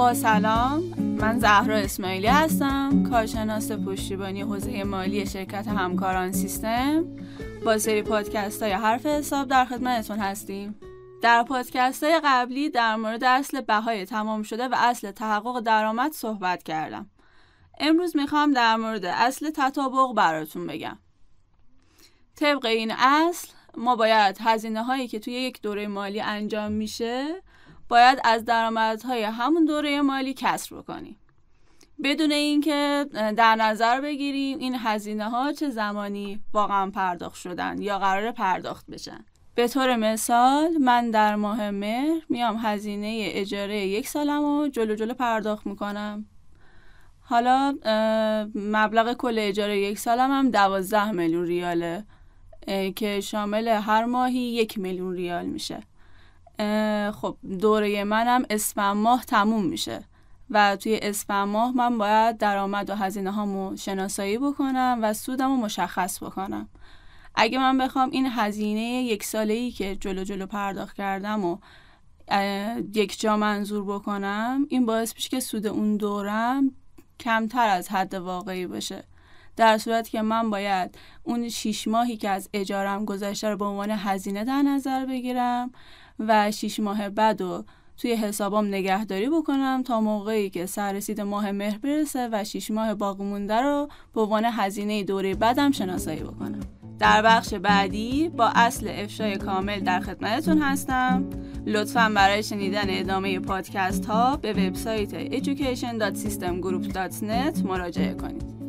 با سلام. من زهرا اسماعیلی هستم کارشناس پشتیبانی حوزه مالی شرکت همکاران سیستم. با سری پادکست های حرف حساب در خدمتتون هستیم. در پادکست های قبلی در مورد اصل بهای تمام شده و اصل تحقق درآمد صحبت کردم. امروز می‌خوام در مورد اصل تطابق براتون بگم. طبق این اصل ما باید هزینه هایی که توی یک دوره مالی انجام میشه باید از درآمدهای همون دوره مالی کسر بکنیم. بدون اینکه در نظر بگیریم این هزینه ها چه زمانی واقعا پرداخت شدن یا قرار پرداخت بشن. به طور مثال من در ماه مهر میام هزینه اجاره یک سالم رو جلو جلو پرداخت می‌کنم. حالا مبلغ کل اجاره یک سالم هم دوازده میلیون ریاله که شامل هر ماهی یک میلیون ریال میشه. خب دوره منم اسفند ماه تموم میشه و توی اسفند ماه من باید درآمد و هزینه هامو شناسایی بکنم و سودمو مشخص بکنم. اگه من بخوام این هزینه یک ساله ای که جلو جلو پرداخت کردم و یک جا منظور بکنم این باعث میشه که سود اون دورم کمتر از حد واقعی باشه در صورت که من باید اون شیش ماهی که از اجارم گذشته رو به عنوان هزینه در نظر بگیرم و شیش ماه بعد و توی حسابام نگهداری بکنم تا موقعی که سررسید ماه مهر برسه و شیش ماه باقی مونده رو به عنوان هزینه دوره بعدم شناسایی بکنم. در بخش بعدی با اصل افشای کامل در خدمتتون هستم. لطفا برای شنیدن ادامه پادکست ها به وبسایت education.systemgroup.net مراجعه کنید.